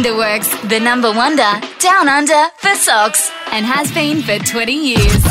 Wonderworks, the number wonder, down under for socks, and has been for 20 years.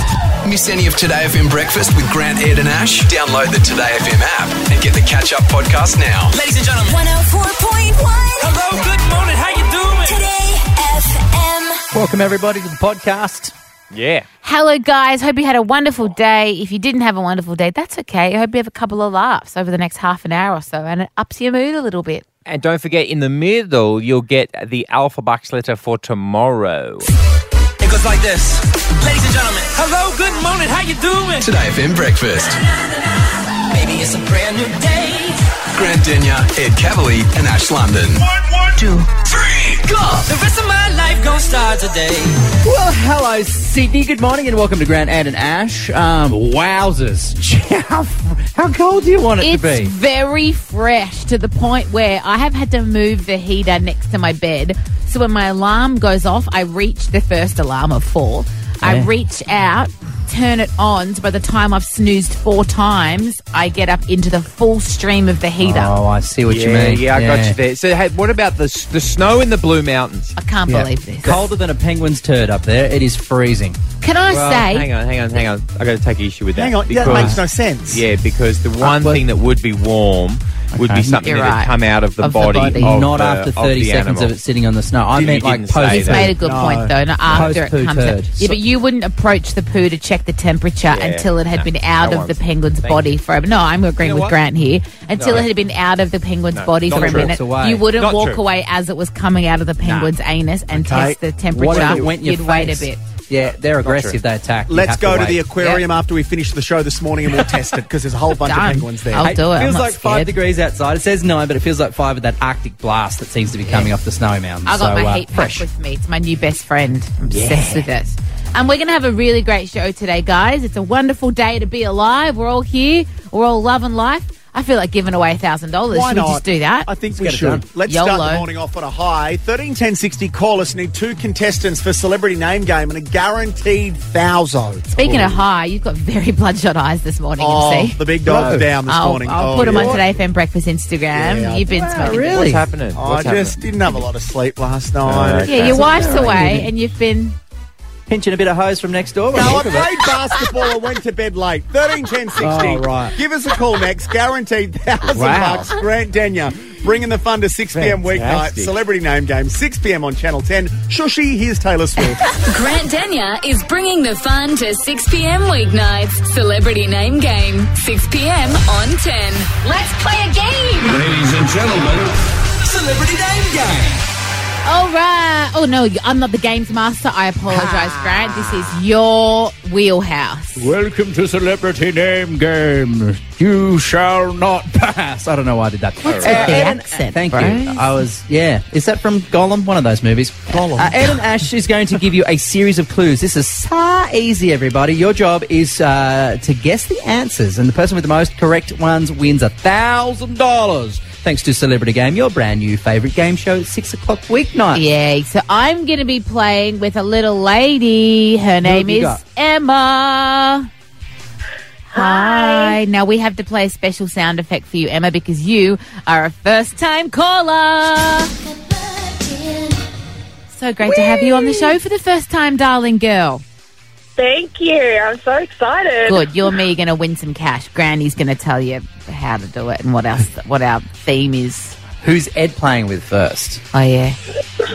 Miss any of Today FM breakfast with Grant, Ed, and Ash? Download the Today FM app and get the catch up podcast now. Ladies and gentlemen, 104.1 hello, good morning, how you doing? Today FM. Welcome everybody to the podcast. Yeah. Hello, guys. Hope you had a wonderful day. If you didn't have a wonderful day, that's okay. I hope you have a couple of laughs over the next half an hour or so, and it ups your mood a little bit. And don't forget, in the middle, you'll get the Alpha Bucks letter for tomorrow. It goes like this. Ladies and gentlemen, hello, good morning, how you doing? Today FM breakfast. Baby, it's a brand new day. Grant Denyer, Ed Kavalee, and Ash London. Two, three, go! The rest of my life gonna start today. Well, hello Sydney. Good morning and welcome to Grant, Ed, and Ash. Um, wowzers! how, how cold do you want it It's to be? It's very fresh to the point where I have had to move the heater next to my bed. So when my alarm goes off, I reach the first alarm of four. I reach out, turn it on. So by the time I've snoozed four times, I get up into the full stream of the heater. Oh, I see what you mean. yeah, I got you there. So, hey, what about the, s- the snow in the Blue Mountains? I can't Yeah. believe this. Colder than a penguin's turd up there. It is freezing. Can I Well, say? hang on, hang on, hang on. I got to take issue with that. Hang on, because, that makes no sense. Yeah, because the uh, one well- thing that would be warm would be something You're that right. had come out of the Of the body. body. of Not the- after of 30 the seconds animal. of it sitting on the snow. I You meant like didn't post. He's made a good No. point though. Not after it Post-poo comes turd. out. Yeah, but you wouldn't approach the poo to check the temperature until it had no, been out no of the penguin's thank body for a No, I'm agreeing You know with what? Grant here. Until No. it had been out of the penguin's No, body not for a minute. Away. You wouldn't Not walk true. away as it was coming out of the penguin's anus and test the temperature. it went in your You'd wait a bit. Yeah, they're aggressive. true. They attack. You Let's have go to, wait. the aquarium after we finish the show this morning and we'll test it because there's a whole bunch Done. of penguins there. I'll Hey, do it. I'm feels not like five scared. degrees outside. It says nine, but it feels like five with that Arctic blast that seems to be coming off the snowy mountains. I got so, my uh, heat pack fresh. with me. It's my new best friend. I'm obsessed with it. And we're going to have a really great show today, guys. It's a wonderful day to be alive. We're all here. We're all loving life. I feel like giving away a thousand dollars. Why Should we not? just do that? I think Let's we get it should. Let's start the morning off on a high. 13 10 60 call us. Need two contestants for celebrity name game and a guaranteed thousand. Speaking of high, you've got very bloodshot eyes this morning, Oh, MC. the big dog's No. down this I'll, morning. I'll oh, put them on Today FM Breakfast Instagram. Yeah, You've been Wow, smoking. really? What's happening? Oh, I What's just happening? didn't have a lot of sleep last night. Oh, okay. Yeah, your wife's away and you've been. Pinching a bit of hose from next door. No, I played basketball and went to bed late. 13 10 60. Oh, right. Give us a call next. Guaranteed thousand Wow. bucks. Grant Denyer. Bringing the fun to 6 p.m. weeknight. Celebrity name game. 6 p.m. on Channel 10. Shushi, here's Taylor Swift. Grant Denyer is bringing the fun to 6 p.m. weeknights. Celebrity name game, 6 p.m. on 10. Let's play a game. Ladies and gentlemen, Celebrity name game. All right. Oh, no, I'm not the games master. I apologize, Grant. This is your wheelhouse. Welcome to Celebrity Name Game. You shall not pass. I don't know why I did that. What's Uh, with the accent, Thank bros? you. I was, yeah. Is that from Gollum? One of those movies. Gollum. Uh, Ed and Ash is going to give you a series of clues. This is so easy, everybody. Your job is uh, to guess the answers, and the person with the most correct ones wins a thousand dollars. Thanks to Celebrity Game, your brand new favourite game show, at six o'clock weeknight. Yeah, so I'm going to be playing with a little lady. Her name is got? Emma. Hi. Now we have to play a special sound effect for you, Emma, because you are a first time caller. So great to have you on the show for the first time, darling girl. Thank you. I'm so excited. Good. You and me are going to win some cash. Granny's going to tell you how to do it and what else, what our theme is. Who's Ed playing with first? Oh, yeah.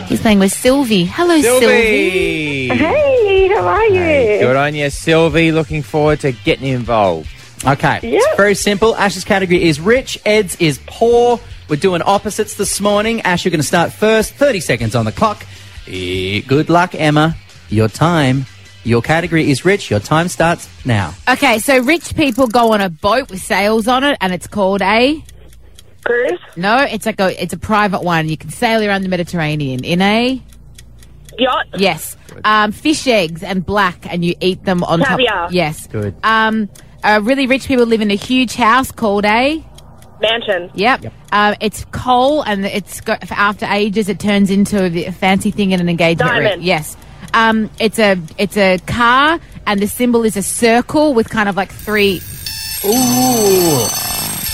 He's playing with Sylvie. Hello, Sylvie. Sylvie! Hey, how are you? Good on you, Sylvie. Looking forward to getting involved. Okay. Yeah. It's very simple. Ash's category is rich, Ed's is poor. We're doing opposites this morning. Ash, you're going to start first. 30 seconds on the clock. Eh, Good luck, Emma. Your time. Your category is rich. Your time starts now. Okay, so rich people go on a boat with sails on it, and it's called a Cruise? no. It's like a it's a private one. You can sail around the Mediterranean in a Yacht? yes. Um, fish eggs and black, and you eat them on Caviar. top. Yes. Good. Um, uh, really rich people live in a huge house called a Mansion? Yep. Um, it's coal, and it's got after ages it turns into a fancy thing in an engagement ring. Diamond. Yes. Um, it's a it's a car, and the symbol is a circle with kind of like three. Ooh.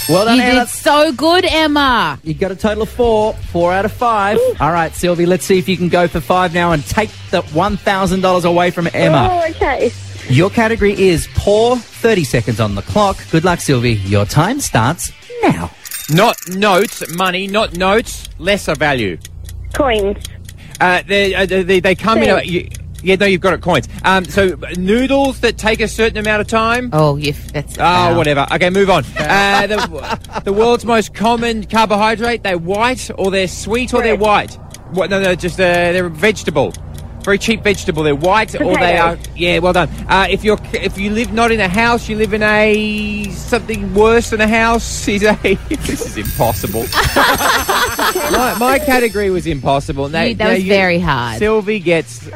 Well done, You Emma. did so good, Emma. You got a total of four, four out of five. All right, Sylvie, let's see if you can go for five now and take the $1,000 away from Emma. Oh, okay. Your category is poor, 30 seconds on the clock. Good luck, Sylvie. Your time starts now. Not notes, money, not notes, lesser value. Coins. Uh, they, uh, they, they come in. A, you, yeah, no, you've got it. Coins. Um, so noodles that take a certain amount of time. Oh, you. That's. Oh, wow. whatever. Okay, move on. Uh, the, the world's most common carbohydrate. They're white, or they're sweet, or they're white. What? No, no, just uh, they're a vegetable. Very cheap vegetable. They're white, or they are. Yeah, well done. Uh, if you're if you live not in a house, you live in a something worse than a house. Is a this is impossible. my, my category was impossible. Now- You- that now was very hard. Sylvie gets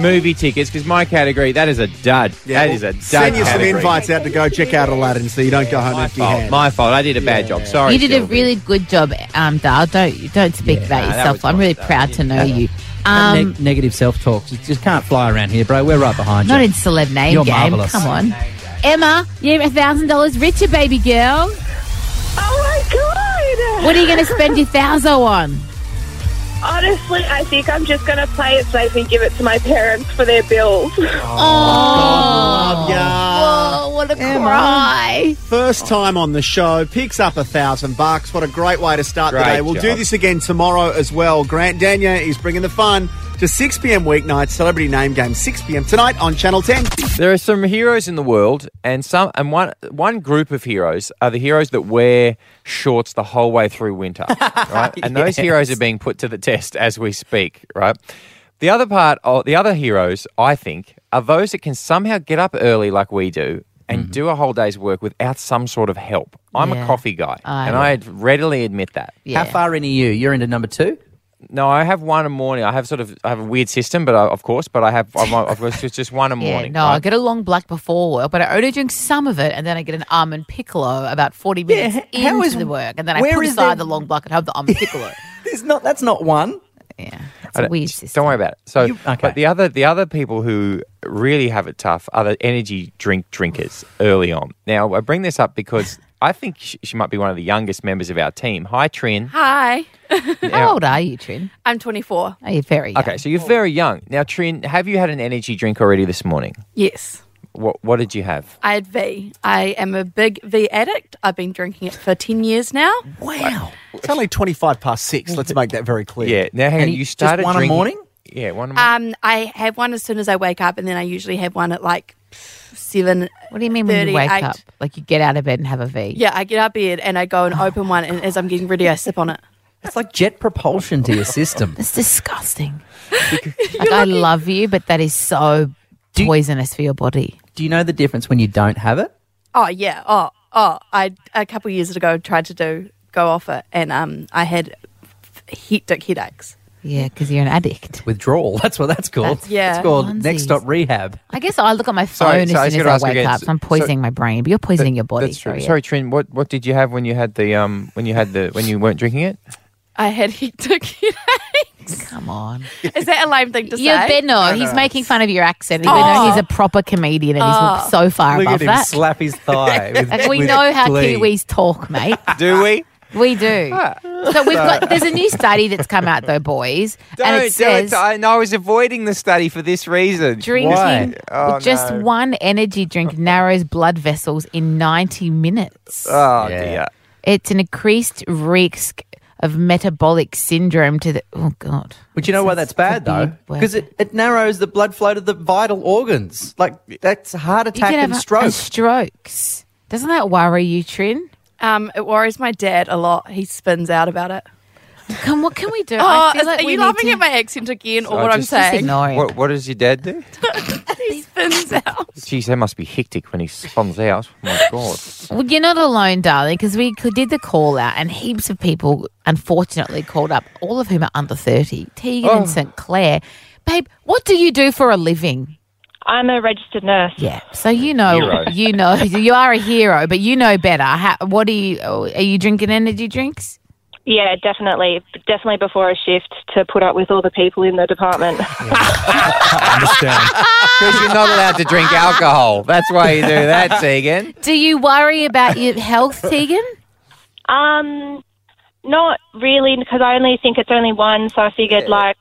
movie tickets because my category that is a dud. that is a dud. Send you some invites out to go check out Aladdin so you don't go home My empty fault. handed. My fault. I did a bad job. Sorry. You did a really good job, um, Dale. Don't don't speak about nah, yourself. I'm really Dale. proud to know you. That Um, neg- negative self-talk. You just can't fly around here, bro. We're right behind you. not in celeb name You're game. marvellous. Come on, Emma. You're a thousand dollars richer, baby girl. Oh my god! What are you going to spend your thousand on? Honestly, I think I'm just going to play it safe and give it to my parents for their bills. Oh, love ya. Oh, what a cry! First time on the show, picks up a thousand bucks. What a great way to start the Great day. We'll job. do this again tomorrow as well. Grant Denyer is bringing the fun to 6 p.m. weeknight, Celebrity Name Game, 6 p.m. tonight on Channel 10. There are some heroes in the world, and some and one one group of heroes are the heroes that wear shorts the whole way through winter, right? And those heroes are being put to the test as we speak, right? The other part, of, the other heroes, I think, are those that can somehow get up early like we do and mm-hmm. do a whole day's work without some sort of help. I'm Yeah. a coffee guy, I and know. I readily admit that. Yeah. How far in are you? You're into number two? No, I have one in the morning. I have sort of I have a weird system, but I, of course, but I have I've, I've got just, just one in the Yeah, morning. no, I get a long black before work, but I only drink some of it, and then I get an almond piccolo about forty minutes h- how into is- the work, and then I put aside there- the long black and have the almond piccolo. It's not. That's not one. yeah, it's I a don't- weird system. Don't worry about it. So, You- okay. but the other the other people who really have it tough are the energy drink drinkers early on. Now, I bring this up because I think she, she might be one of the youngest members of our team. Hi, Trin. Hi, How old are you, Trin? I'm 24. Are you very young? Okay, so you're very young. Now, Trin, have you had an energy drink already this morning? Yes, What What did you have? I had V. I am a big V addict. I've been drinking it for 10 years now. Wow. It's only 25 past 6. Let's make that very clear. Yeah. Now, hang on. you- You just started one a drinking- morning? Yeah, one a morning. Um, I have one as soon as I wake up, and then I usually have one at like seven. What do you mean when you wake 38. up? Like you get out of bed and have a V? Yeah, I get out of bed and I go and open one, and as I'm getting ready, I sip on it. It's like jet propulsion to your system. It's disgusting. like I love you, but that is so Do you- poisonous for your body. Do you know the difference when you don't have it? Oh yeah. Oh oh. I a couple of years ago tried to do go off it, and um, I had hectic headaches. Yeah, because you're an addict. Withdrawal. That's what that's called. That's- Yeah. It's called Onesies. next stop rehab. I guess I look at my phone Sorry, as so I was soon gonna as ask I wake again, up. so- So I'm poisoning my brain, but you're poisoning your body. That's true. so, yeah. Sorry, Trin. What What did you have when you had the um when you had the when you weren't drinking it? I had hectic headaches. Come on. Is that a lame thing to say? You're say? Benno. He's making fun of your accent, even though Oh. he's a proper comedian and Oh. he's so far Look above at him that. slap his thigh. with- Like, we with know how glee. Kiwis talk, mate. Do we? We do. Ah. So we've got. There's a new study that's come out though, boys, Don't and do it says it. I know I was avoiding the study for this reason. drinking Why? Oh, with just no. one energy drink narrows blood vessels in 90 minutes. Oh Yeah. dear. It's an increased risk of metabolic syndrome to the. Oh God. But you know why that's bad though? Weird. Because it, it narrows the blood flow to the vital organs. Like that's heart You attack could have and a- stroke. and strokes. Doesn't that worry you, Trin? Um, it worries my dad a lot. He spins out about it. Come, what can we do? Oh, I feel is- like are we you need laughing to- at my accent again, or So what I'm just- Just saying? ignore it. What What does your dad do? he spins out. Jeez, that must be hectic when he spawns out. Oh my god. Well, you're not alone, darling, because we could- did the call out, and heaps of people, unfortunately, called up. All of whom are under thirty. Tegan Oh. and St Clair, babe. What do you do for a living? I'm a registered nurse. Yeah, so you know, Hero. you know, you are a hero, but you know better. How, what are you? Are you drinking energy drinks? Yeah, definitely. Definitely before a shift to put up with all the people in the department. understand. Because you're not allowed to drink alcohol. That's why you do that, Tegan. Do you worry about your health, Tegan? Um, not really, because I only think it's only one, so I figured like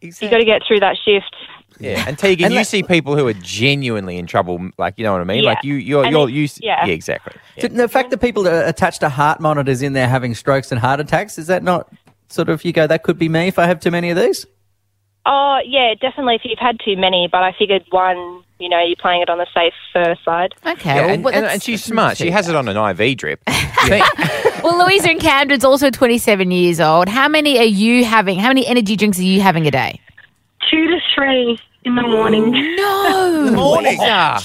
you got to get through that shift. Yeah, and Tegan, And you that- see people who are genuinely in trouble, like you know what I mean. Yeah. Like you, you're, you're, it- you. yeah. yeah, exactly. Yeah. The fact that people are attached to heart monitors in there having strokes and heart attacks, is that not sort of, you go, that could be me if I have too many of these? Oh, yeah, definitely if you've had too many, but I figured one, you know, you're playing it on the safer side. Okay. Yeah, and, but and, and she's smart. She has it on an IV drip. Well, Louisa in Camden's also 27 years old. How many are you having? How many energy drinks are you having a day? Two to three in the morning. No. Morning. Ah,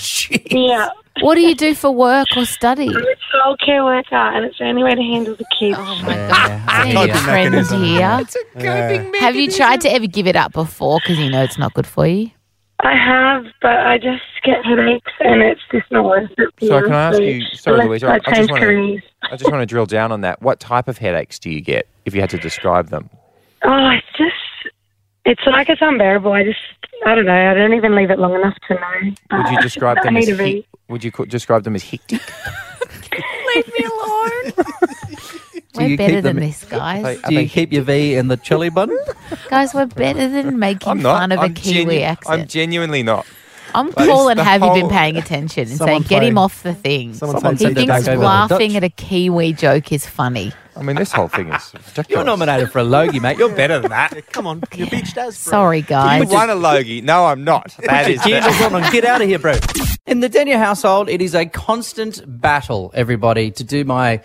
Yeah. What do you do for work or study? I'm a childcare worker, and it's the only way to handle the kids. Oh my Yeah, God. yeah. Seeing your friend mechanism. here. Yeah. Have you tried to ever give it up before because you know it's not good for you? I have, but I just get headaches, and it's just not worth it. So can I ask you- sorry, Unless Louisa, I I- I just wanna- I just want to drill down on that. What type of headaches do you get if you had to describe them? Oh, it's just, it's like it's unbearable. I just, I don't know. I don't even leave it long enough to know. Would you describe I them as need hi- Would you co- describe them as hectic? Leave me alone. We're better than them- this, guys. Like- Do you keep your V in the chili bun? Guys, we're better than making I'm not. fun of I'm a Kiwi genu- accent. I'm genuinely not. I'm Like, calling the have you been whole- paying attention and Someone saying get him playing- off the thing. Someone Someone He send it thinks over the laughing Dutch. at a Kiwi joke is funny. I mean, this whole thing is ridiculous. You're nominated for a Logie, mate. You're better than that. Come on, your beach does. bro. Sorry, guys. You won a Logie. No, I'm not. That is. Gears on and get out of here, bro. In the Denyer household, it is a constant battle, everybody, to do my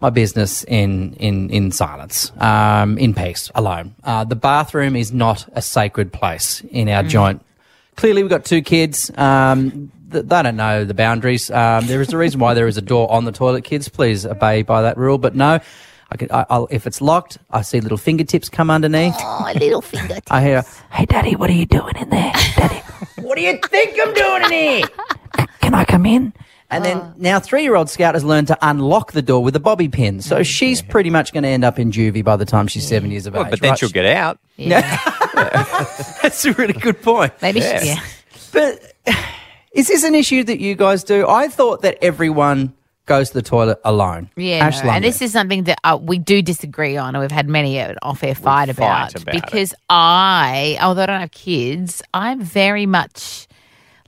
my business in in in silence, um, in peace, alone. Uh, the bathroom is not a sacred place in our joint. Clearly, we've got two kids. Um, th- they don't know the boundaries. Um, there is a reason why there is a door on the toilet. Kids, please obey by that rule. But no, I can, I, I'll, if it's locked, I see little fingertips come underneath. Oh, little finger. I hear, "Hey, Daddy, what are you doing in there, Daddy? what do you think I'm doing in here? Can I come in?" And then now, three-year-old Scout has learned to unlock the door with a bobby pin, so she's pretty much going to end up in juvie by the time she's seven years of Well, age. but then right? she'll get out. Yeah. That's a really good point. Maybe Yeah. she, yeah. But is this an issue that you guys do? I thought that everyone goes to the toilet alone. Yeah, no, and this is something that uh, we do disagree on, and we've had many an off-air fight fight about because I, although I don't have kids, I'm very much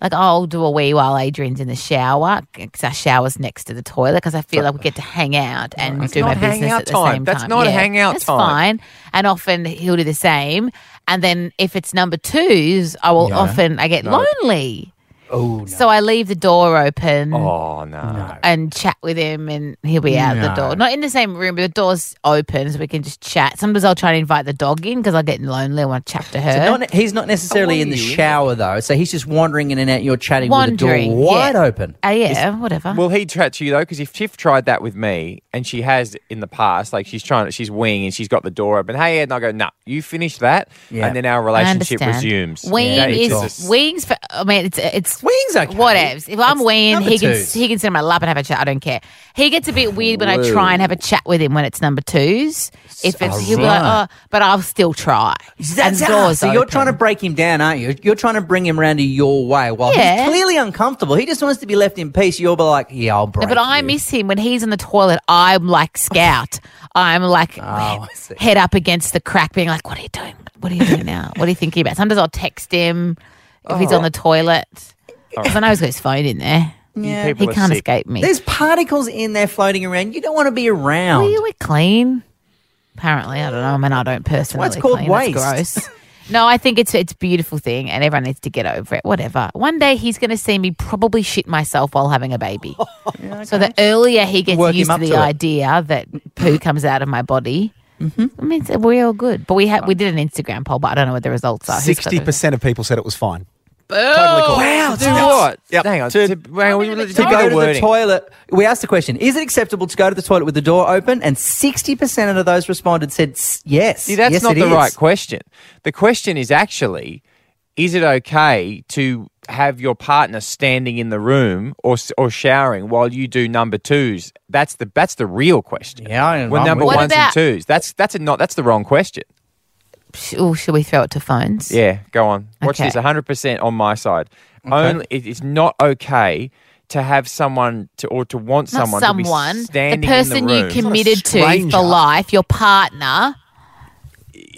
like I'll do a wee while Adrian's in the shower because our shower's next to the toilet because I feel like we get to hang out and It's do my not business at the time. same That's time. not a Yeah, hangout that's time. fine, and often he'll do the same. And then if it's number twos, I will Yeah. often I get lonely, oh, no. so I leave the door open Oh no. and chat with him, and he'll be out the No. door. Not in the same room, but the door's open, so we can just chat. Sometimes I'll try and invite the dog in because I get lonely. I want to chat to her. So not, he's not necessarily in the you shower though, so he's just wandering in and out. You're chatting Wandering, with the door wide yeah. open. Uh, yeah, whatever. Will he chat to you though? Because if Tiff tried that with me, and she has in the past, like she's trying, she's winging, and she's got the door open. Hey, Ed, and I go, nah, you finish that, Yeah. and then our I relationship understand. resumes. Wing That is just- wings. For, I mean, it's it's Wings okay. Whatevs. If I'm It's weeing, number he can twos. he can sit on my lap and have a chat. I don't care. He gets a bit weird when I try and have a chat with him when it's number twos. If it's he'll be like, oh, but I'll still try. That's and the ah, door's so you're open. trying to break him down, aren't you? You're trying to bring him around to your way while Yeah. he's clearly uncomfortable. He just wants to be left in peace. You'll be like, yeah, I'll break No, but I you. miss him when he's in the toilet. I'm like scout. I'm like Oh, I see. head up against the crack, being like, "What are you doing? What are you doing now? What are you thinking about?" Sometimes I'll text him if he's on the toilet because I know he's got his phone in there. Yeah. people He can't sick. escape me. There's particles in there floating around. You don't want to be around. Well, you were clean. Apparently, I don't know. I mean, I don't personally. it's called clean. That's waste. gross. no, I think it's it's a beautiful thing, and everyone needs to get over it. Whatever. One day he's going to see me probably shit myself while having a baby. So the earlier he gets Work used to the to it. idea that poo comes out of my body, Mm-hmm. I mean, we're all good. But we had we did an Instagram poll, but I don't know what the results are. Sixty percent of people said it was fine. Totally cool. Wow, Do to- what? Yep. Hang on. To- To, hang on, we- To let's to go to the wording. toilet. We asked the question: Is it acceptable to go to the toilet with the door open? And sixty percent of those responded said s- yes. See, that's Yes, not it the is. right question. The question is actually, is it okay to have your partner standing in the room or s- or showering while you do number twos? That's the that's the real question. Yeah, I- Well, I'm number with What ones about- and twos. That's that's a not that's the wrong question. Oh, should we throw it to phones? Yeah, go on. Watch Okay. this. 100% on my side. Only it is not okay to have someone to or to want Not someone, someone, to be the standing person in the you committed to stranger. for life, your partner.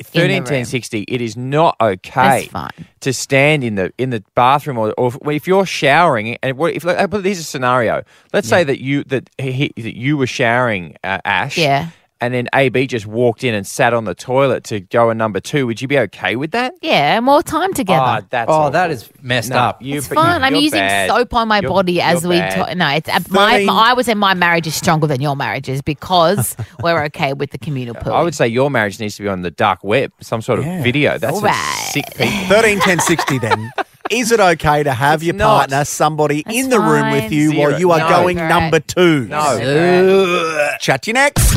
thirteen room. ten sixty. It is not okay fine. to stand in the in the bathroom or, or if, if you're showering and what if like, but here's a scenario. Let's say that you that he, that you were showering uh, Ash. Yeah. And then AB just walked in and sat on the toilet to go a number two. Would you be okay with that? Yeah, more time together. Ah, that's Oh, that is messed No, up. you- It's fine. I'm using bad. soap on my You're- body as we talk. No, it's uh, my, my. I would say my marriage is stronger than your marriage is because we're okay with the communal pool. I would say your marriage needs to be on the dark web, some sort of Yeah. video. That's All a right. sick people. 13 10 60 then. Is it okay to have It's your not. partner, somebody That's in the room with you Zero. while you are No. going Great. number two? No. Chat to you next.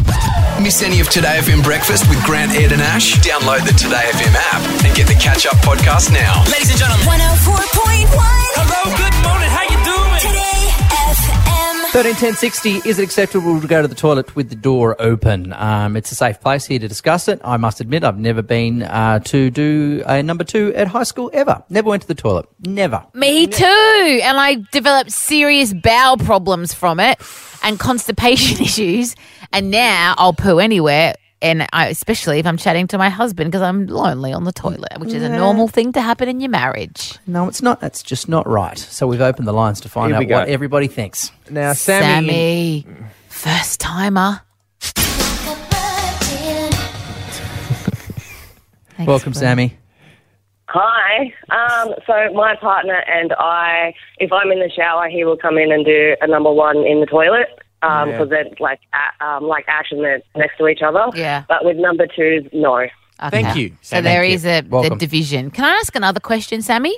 Miss any of Today FM breakfast with Grant, Ed, and Ash? Download the Today FM app and get the catch up podcast now. Ladies and gentlemen. 104.1 Hello, good 131060, is it acceptable to go to the toilet with the door open? Um, it's a safe place here to discuss it. I must admit, I've never been uh, to do a number two at high school ever. Never went to the toilet. Never. Me too. And I developed serious bowel problems from it and constipation issues. And now I'll poo anywhere and I, especially if I'm chatting to my husband because I'm lonely on the toilet, which is a normal thing to happen in your marriage. No, it's not. That's just not right. So we've opened the lines to find Here out what everybody thinks. Now, Sammy. Sammy, first timer. Thanks, Welcome, bro. Sammy. Hi. Um, so my partner and I, if I'm in the shower, he will come in and do a number one in the toilet because Yeah. they're like a- um, like Ash and they're next to each other. Yeah. But with number twos, no. Thank you, So Sammy. there Thank is you. a division. Can I ask another question, Sammy?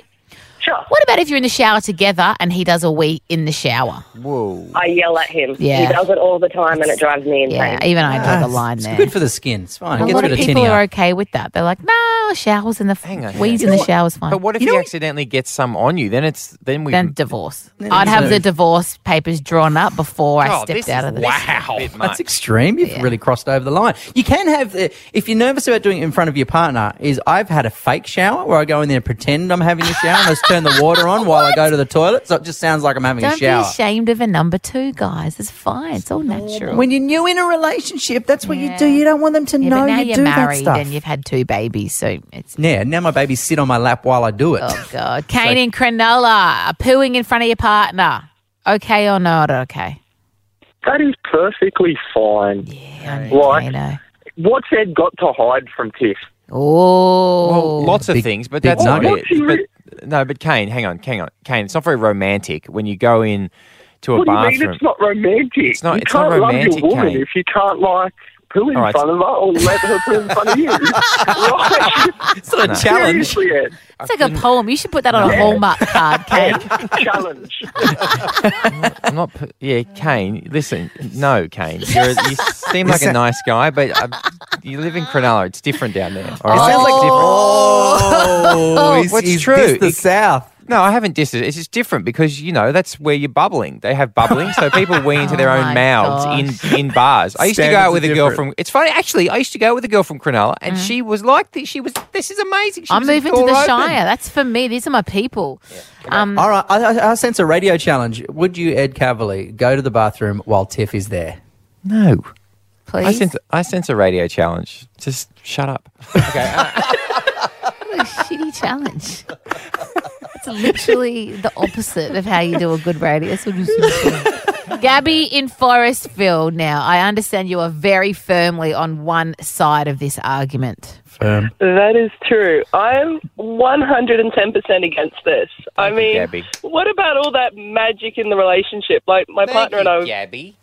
Sure. What about if you're in the shower together and he does a wee in the shower? Whoa. I yell at him. Yeah. He does it all the time and it drives me insane. Yeah, even I draw the line It's there. good for the skin. It's fine. a It gets lot rid of of people tinea. are okay with that. They're like, no, showers in the Hang on. wheeze You in the what? shower's fine. But what if You he know- accidentally gets some on you? Then it's then we then divorce. Then I'd have the divorce papers drawn up before I Oh, stepped out is- of the shower. wow. Bit That's extreme. You've Yeah. really crossed over the line. You can have, uh, if you're nervous about doing it in front of your partner, is I've had a fake shower where I go in there and pretend I'm having a shower and I just turn the water on while I go to the toilet. So it just sounds like I'm having a shower. Don't a be ashamed of a number two, guys. It's fine. It's all natural. When you're new in a relationship, that's what you do. You don't want them to yeah, know but now you you're do that married stuff. and you've had two babies, so it's yeah, now my babies sit on my lap while I do it. oh god. Kane and Cronulla are pooing in front of your partner. Okay or not okay? That is perfectly fine. Yeah, I Like- know. What's Ed got to hide from Tiff? Oh, Well, lots of Big- things, but that's not nugget. it. But, no, but Kane, hang on, hang on, Kane. It's not very romantic when you go in to a What do you bathroom. mean it's not romantic? It's not- you it's not can't romantic, love your woman Kane. if you can't like poo in All right. front of her or let her poo in front of you. right? It's not a challenge. Seriously, Ed. it's like a poem. You should put that on a Hallmark card, Kane. Challenge. I'm not. pu- Yeah, Kane. Listen, no, Kane. You're, you seem like a nice guy, but uh, you live in Cronulla. It's different down there. All right? It sounds like different. Oh, he's, what's he's true? dissed the It- South. No, I haven't dissed it. It's just different because you know that's where you're bubbling. They have bubbling, so people wee into their Oh own my mouths in in bars. I used to go out with a girl from. It's funny actually. I used to go out with a girl from Cronulla, and she was like this. She was. This is amazing. She I'm was moving to the open. Shire. That's for me. These are my people. Um, All right, I, I, I sense a radio challenge. Would you, Ed Kavalee, go to the bathroom while Tiff is there? No, please. I sense. I sense a radio challenge. Just shut up. Okay. uh, What a shitty challenge. It's literally the opposite of how you do a good radio. So just- Gabby in Forestville now. I understand you are very firmly on one side of this argument. Firm. That is true. I'm 110% against this. I you, mean, Gabby. what about all that magic in the relationship? Like, my partner and I, Gabby.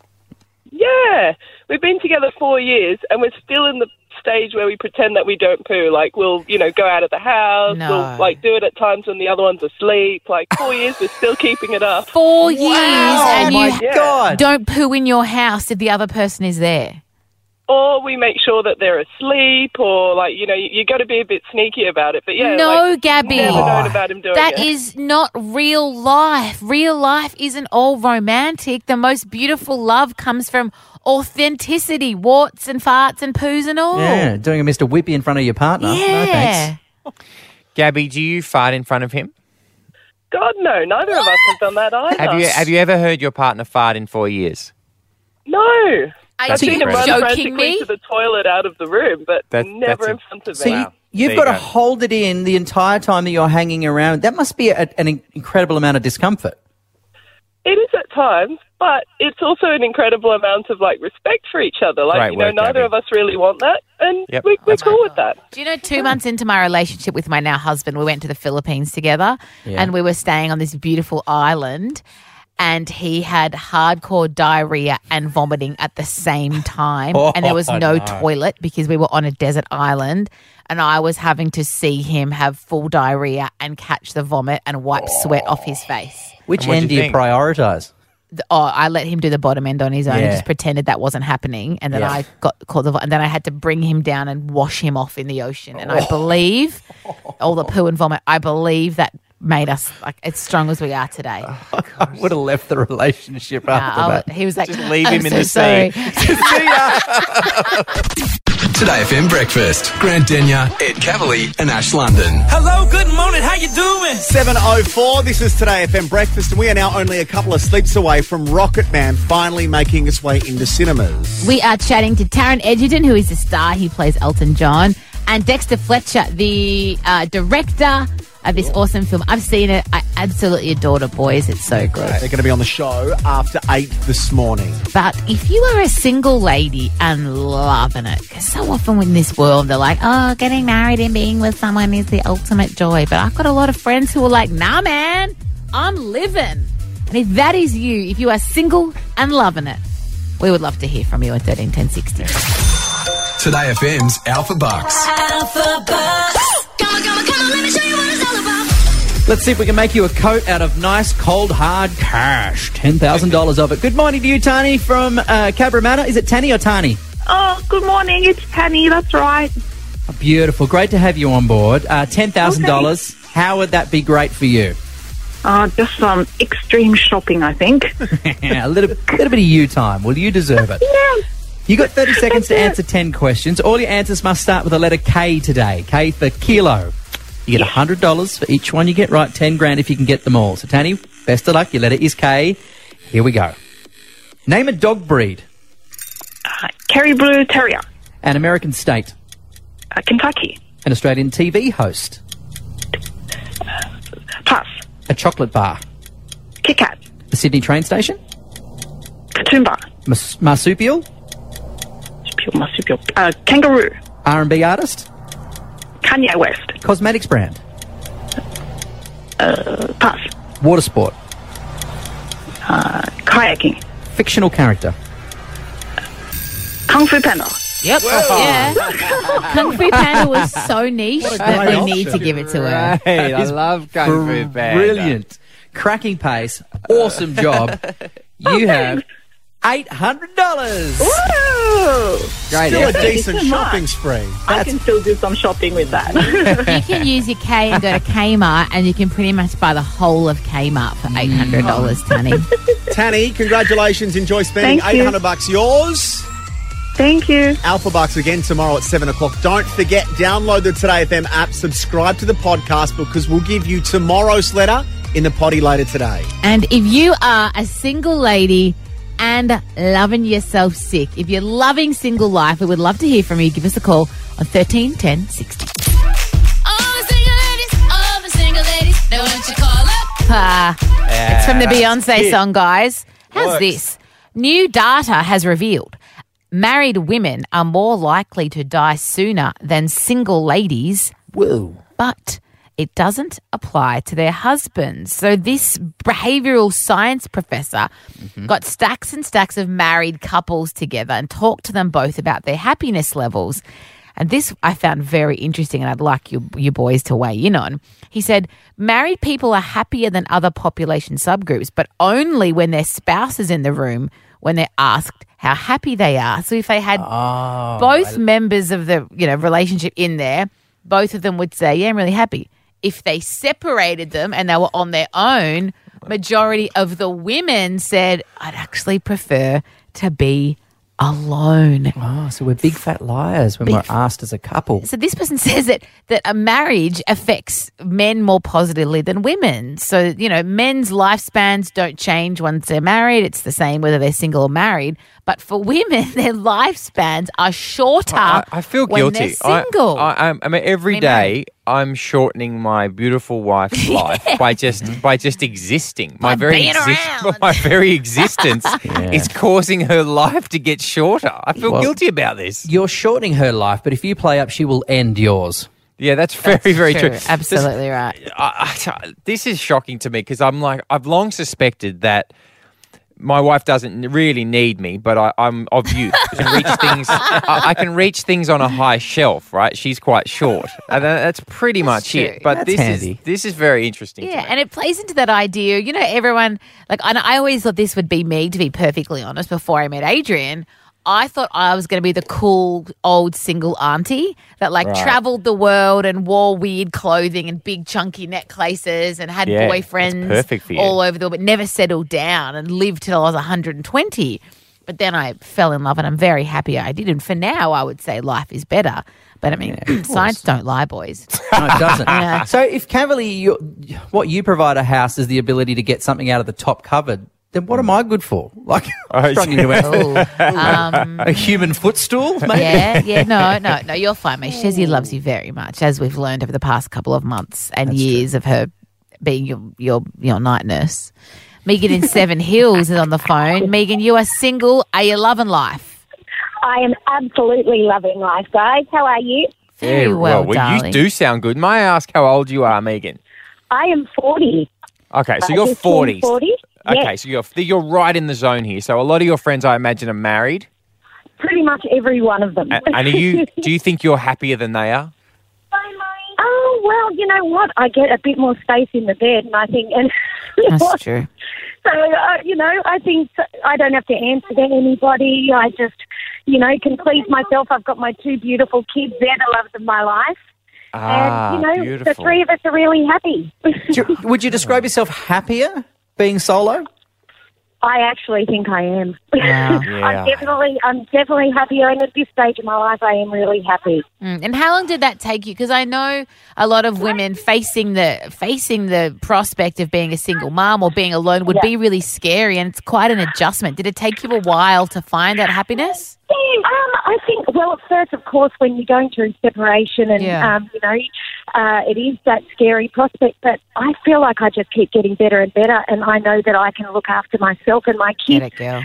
yeah, we've been together four years and we're still in the stage where we pretend that we don't poo. Like, we'll, you know, go out of the house, No. we'll, like, do it at times when the other one's asleep. Like, four years, we're still keeping it up. Four years and oh my you God. don't poo in your house if the other person is there. Or we make sure that they're asleep, or, like, you know, you, you got to be a bit sneaky about it. But yeah, no, like, Gabby. never known about him doing That it. is not real life. Real life isn't all romantic. The most beautiful love comes from authenticity, warts and farts and poos and all. Yeah, doing a Mr. Whippy in front of your partner. No Yeah. thanks. Gabby, do you fart in front of him? God, no. Neither of us have done that either. Have you have you ever heard your partner fart in four years? No. Are I've you seen him run joking frantically me? to the toilet out of the room, but That- never that's in it. front of So me. you, you've There got you to hold it in the entire time that you're hanging around. That must be a, an incredible amount of discomfort. It is at times, but it's also an incredible amount of like respect for each other. Like Great you know, work, neither Gabby. of us really want that, and Yep, we, we're that's cool with that. Do you know, two months into my relationship with my now husband, we went to the Philippines together Yeah. and we were staying on this beautiful island. And he had hardcore diarrhea and vomiting at the same time. and there was Oh, no, no. toilet because we were on a desert island. And I was having to see him have full diarrhea and catch the vomit and wipe sweat off his face. Which end do you think? prioritize? The- Oh, I let him do the bottom end on his own and just pretended that wasn't happening. And then Yeah. I got called the, and then I had to bring him down and wash him off in the ocean. And Oh. I believe all the poo and vomit. I believe that made us like as strong as we are today. I would have left the relationship Nah, after I'll- that. he was like, Just leave "I'm him in so the sorry." Today FM breakfast. Grant Denyer, Ed Kavalee, and Ash London. Hello, good morning. How you doing? 7.04, this is Today FM Breakfast, and we are now only a couple of sleeps away from Rocketman finally making its way into cinemas. We are chatting to Taron Egerton, who is the star. He plays Elton John, and Dexter Fletcher, the uh, director of this awesome film. I've seen it. I absolutely adored it, boys. It's so good. They're going to be on the show after 8 this morning. But if you are a single lady and loving it, because so often in this world they're like, oh, getting married and being with someone is the ultimate joy. But I've got a lot of friends who are like, nah, man, I'm living. And if that is you, if you are single and loving it, we would love to hear from you at 13 10 60. Today FM's Alpha Bucks. Alpha Bucks. Come on, come on, come on, let me show you what it's all about. Let's see if we can make you a coat out of nice, cold, hard cash. $10,000 of it. Good morning to you, Tani from uh, Cabramatta. Is it Tani or Tani? Oh, good morning. It's Penny. That's right. Beautiful. Great to have you on board. Uh, $10,000. How would that be great for you? Uh, just some extreme shopping, I think. a little, little bit of you time. Well, you deserve it. yeah. You got 30 seconds to answer 10 questions. All your answers must start with the letter K today. K for kilo. You get $100 for each one you get right, 10 grand if you can get them all. So, Tani, best of luck. Your letter is K. Here we go. Name a dog breed. Kerry Blue Terrier. An American state. Uh, Kentucky. An Australian TV host. Pass. A chocolate bar. Kit Kat. The Sydney train station. Katoomba. Mas- marsupial. Marsupial. Marsupial. Uh, kangaroo. R&B artist. Kanye West. Cosmetics brand. Uh, pass. Water sport. Uh, kayaking. Fictional character. Kung Fu Panda. Yep. Yeah. Kung Fu Panda was so niche that great we need to give it to her. Hey, I love Kung Fu Panda. Brilliant. Cracking pace. Awesome job. you have $800. Woo! Great Still a decent so much. shopping spree. I can still do some shopping with that. you can use your K and go to Kmart, and you can pretty much buy the whole of Kmart for mm. eight hundred dollars, oh. Tony. Tanny, congratulations. Enjoy spending Thank you. 800 bucks yours. Thank you. Alpha Bucks again tomorrow at 7 o'clock. Don't forget, download the Today FM app, subscribe to the podcast because we'll give you tomorrow's letter in the potty later today. And if you are a single lady and loving yourself sick, if you're loving single life, we would love to hear from you. Give us a call on 13 10 60. All the single ladies, all single ladies, know what you call up. Ah, it's from the Beyonce it. song, guys. How's Works. this? New data has revealed married women are more likely to die sooner than single ladies. Woo. But it doesn't apply to their husbands. So this behavioral science professor mm-hmm. got stacks and stacks of married couples together and talked to them both about their happiness levels. And this I found very interesting and I'd like you you boys to weigh in on. He said married people are happier than other population subgroups, but only when their spouse is in the room when they're asked how happy they are. So if they had Oh, both members of the you know relationship in there, both of them would say, "Yeah, I'm really happy." If they separated them and they were on their own, majority of the women said, "I'd actually prefer to be alone. Oh, so we're big fat liars when we're asked as a couple. So this person says that that a marriage affects men more positively than women. So you know, men's lifespans don't change once they're married. It's the same whether they're single or married. But for women, their lifespans are shorter. I, I feel when guilty. They're single. I, I, I mean, every day I'm shortening my beautiful wife's life by just mm-hmm. by just existing. My By very being my very existence Yeah. is causing her life to get shorter. I feel Well, guilty about this. You're shortening her life, but if you play up, she will end yours. Yeah, that's very, very true. This- Absolutely right. I, I, this is shocking to me because I'm like I've long suspected that my wife doesn't really need me, but I, I'm of youth. I can reach things. I, I can reach things on a high shelf, right? She's quite short, and uh, that's pretty much true. it. But That's this handy. is this is very interesting. Yeah, and it plays into that idea. You know, everyone like and I always thought this would be me. To be perfectly honest, before I met Adrian, I thought I was going to be the cool old single auntie that like Right. traveled the world and wore weird clothing and big chunky necklaces and had Yeah, boyfriends perfect for you. all over the world, but never settled down and lived till I was 120. But then I fell in love, and I'm very happy I did. And for now, I would say life is better. But I mean, science don't lie, boys. No, it doesn't. Yeah. So if Cavalry, what you provide a house is the ability to get something out of the top cupboard, then what am I good for? Like struggling to answer. Um, a human footstool, maybe? Yeah, yeah, no, no, no, you're fine, mate. Chezzi loves you very much, as we've learned over the past couple of months and years of her being your your your night nurse. Megan in Seven Hills is on the phone. Megan, you are single. Are you loving life? I am absolutely loving life, guys. How are you? Very Yeah, well, you darling. do sound good. May I ask how old you are, Megan? I am 40. Okay, so I you're 40. 40. Okay, Yes. so you're you're right in the zone here. So a lot of your friends, I imagine, are married. Pretty much every one of them. A- And are you? do you think you're happier than they are? oh, well, you know what? I get a bit more space in the bed, and I think. And That's true. So, uh, you know, I think I don't have to answer to anybody. I just, you know, can please myself. I've got my two beautiful kids. They're the loves of my life. Ah, and, you know, the three of us are really happy. You- would you describe yourself happier being solo? I actually think I am. Wow. I'm definitely, I'm definitely happier, and at this stage of my life, I am really happy. Mm, And how long did that take you? Because I know a lot of women facing the facing the prospect of being a single mom or being alone would be really scary, and it's quite an adjustment. Did it take you a while to find that happiness? Um, I think, well, at first, of course, when you're going through separation and, Yeah. um, you know, uh, it is that scary prospect, but I feel like I just keep getting better and better, and I know that I can look after myself and my kids. Get it, girl.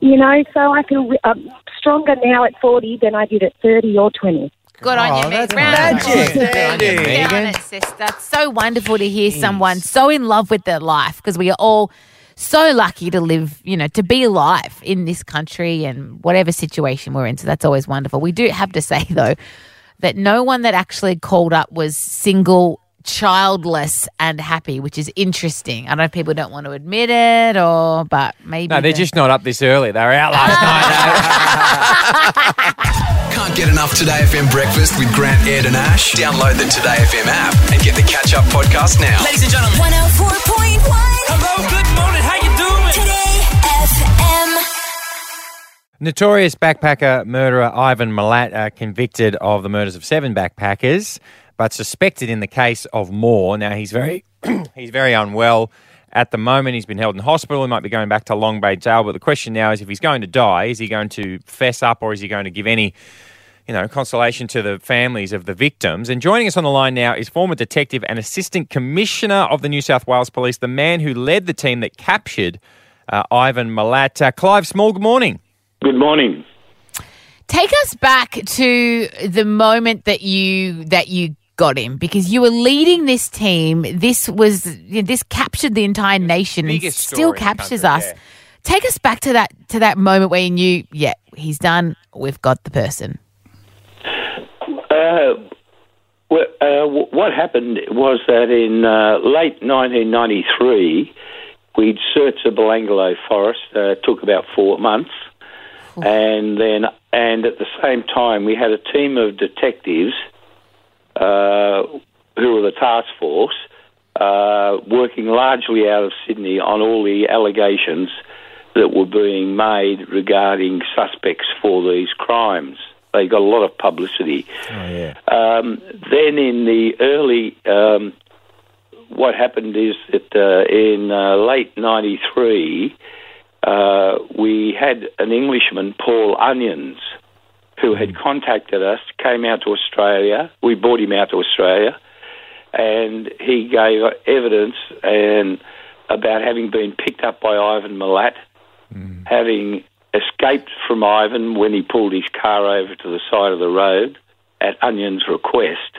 You know, so I feel um, stronger now at 40 than I did at 30 or 20. Good on you, Meg. Round of applause. Good on Megan. Sis. That's so wonderful to hear someone so in love with their life because we are all so lucky to live, you know, to be alive in this country and whatever situation we're in. So that's always wonderful. We do have to say, though, that no one that actually called up was single, childless, and happy, which is interesting. I don't know if people don't want to admit it or, but maybe. No, they're the- just not up this early. They were out last night. Can't get enough Today FM breakfast with Grant, Ed, and Ash? Download the Today FM app and get the catch up podcast now. Ladies and gentlemen. 104.1. Notorious backpacker murderer Ivan Milat uh, convicted of the murders of seven backpackers, but suspected in the case of more. Now he's very he's very unwell at the moment. He's been held in hospital. He might be going back to Long Bay Jail. But the question now is, if he's going to die, is he going to fess up or is he going to give any you know, consolation to the families of the victims. And joining us on the line now is former detective and assistant commissioner of the New South Wales Police, the man who led the team that captured uh, Ivan Milat. Uh, Clive Small, good morning. Good morning. Take us back to the moment that you that you got him because you were leading this team. This was you know, this captured the entire nation and still story in the captures country, us. Take us back to that to that moment where you knew, yeah, he's done. We've got the person. Uh, well, uh, what happened was that in uh, late 1993, we'd searched the Belanglo forest. Uh, it took about four months, and then and at the same time, we had a team of detectives uh, who were the task force, uh, working largely out of Sydney on all the allegations that were being made regarding suspects for these crimes. They got a lot of publicity. Oh, yeah. Um, then in the early, um, what happened is that uh, in uh, late '93, uh, we had an Englishman, Paul Onions, who had contacted us, came out to Australia. We brought him out to Australia, and he gave evidence and about having been picked up by Ivan Milat, having escaped from Ivan when he pulled his car over to the side of the road at Onion's request,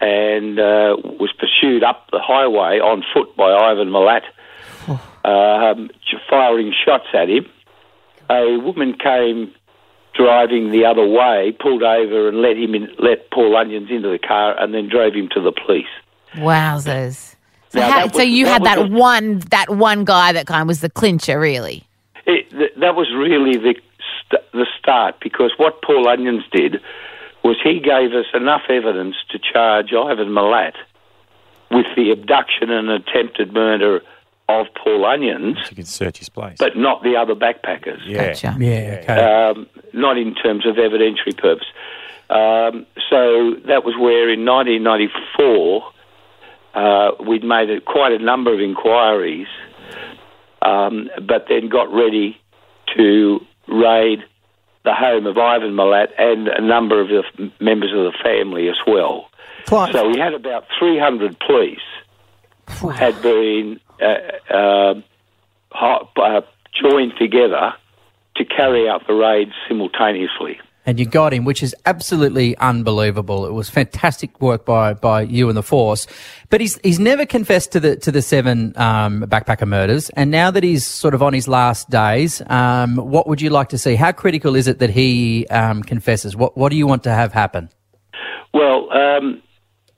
and uh, was pursued up the highway on foot by Ivan Milat, um, firing shots at him. A woman came driving the other way, pulled over and let him in, let Paul Onions into the car, and then drove him to the police. Wowzers. So, Now, how, that so you that had that one that one guy that kind of was the clincher, really. It, th- that was really the st- the start because what Paul Onions did was he gave us enough evidence to charge Ivan Milat with the abduction and attempted murder of Paul Onions, You can search his place. but not the other backpackers. Yeah. Yeah, okay. Um, not in terms of evidentiary purpose. Um, so that was where in 1994 uh, we'd made a, quite a number of inquiries, um, but then got ready to raid the home of Ivan Milat and a number of the f- members of the family as well. So we had about 300 police had been uh, uh, uh, joined together to carry out the raids simultaneously. and you got him, which is absolutely unbelievable. It was fantastic work by, by you and the force. But he's he's never confessed to the to the seven um, backpacker murders, and now that he's sort of on his last days, um, what would you like to see? How critical is it that he um, confesses? What what do you want to have happen? Well, um,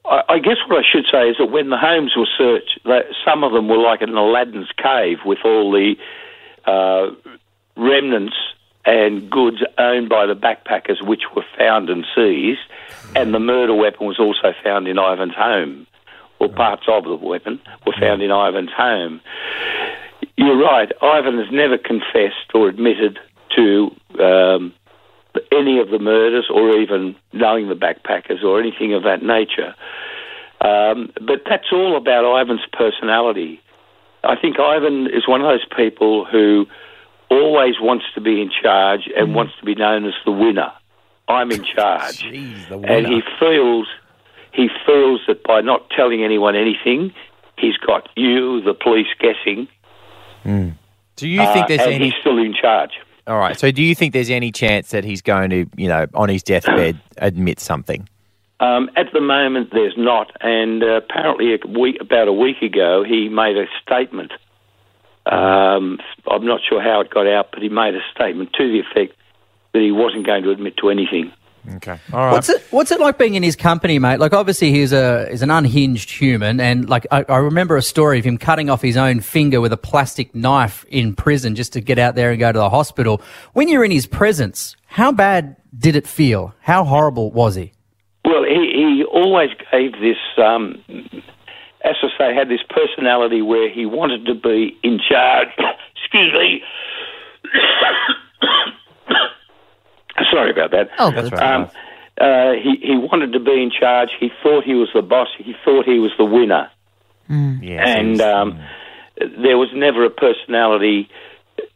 I, guess what I should say is that when the homes were searched, some of them were like an Aladdin's cave with all the uh, remnants and goods owned by the backpackers, which were found and seized, and the murder weapon was also found in Ivan's home, or parts of the weapon were found in Ivan's home. You're right. Ivan has never confessed or admitted to um, any of the murders or even knowing the backpackers or anything of that nature. Um, but that's all about Ivan's personality. I think Ivan is one of those people who always wants to be in charge and wants to be known as the winner. I'm in charge. and he feels he feels that by not telling anyone anything, he's got you, the police, guessing. Do you think uh, there's and any? He's still in charge. All right. So, do you think there's any chance that he's going to, you know, on his deathbed, admit something? Um, at the moment, there's not, and uh, apparently, a week, about a week ago, he made a statement. Um, I'm not sure how it got out, but he made a statement to the effect that he wasn't going to admit to anything. Okay. All right. What's it What's it like being in his company, mate? Like, obviously, he's a is an unhinged human, and like I, I remember a story of him cutting off his own finger with a plastic knife in prison just to get out there and go to the hospital. When you're in his presence, how bad did it feel? How horrible was he? Well, he, he always gave this, um, as I say, had this personality where he wanted to be in charge. Excuse me. Sorry about that. Oh, That's good. right. Um, uh, he, he wanted to be in charge. He thought he was the boss. He thought he was the winner. Yeah, so and he's- um, there was never a personality,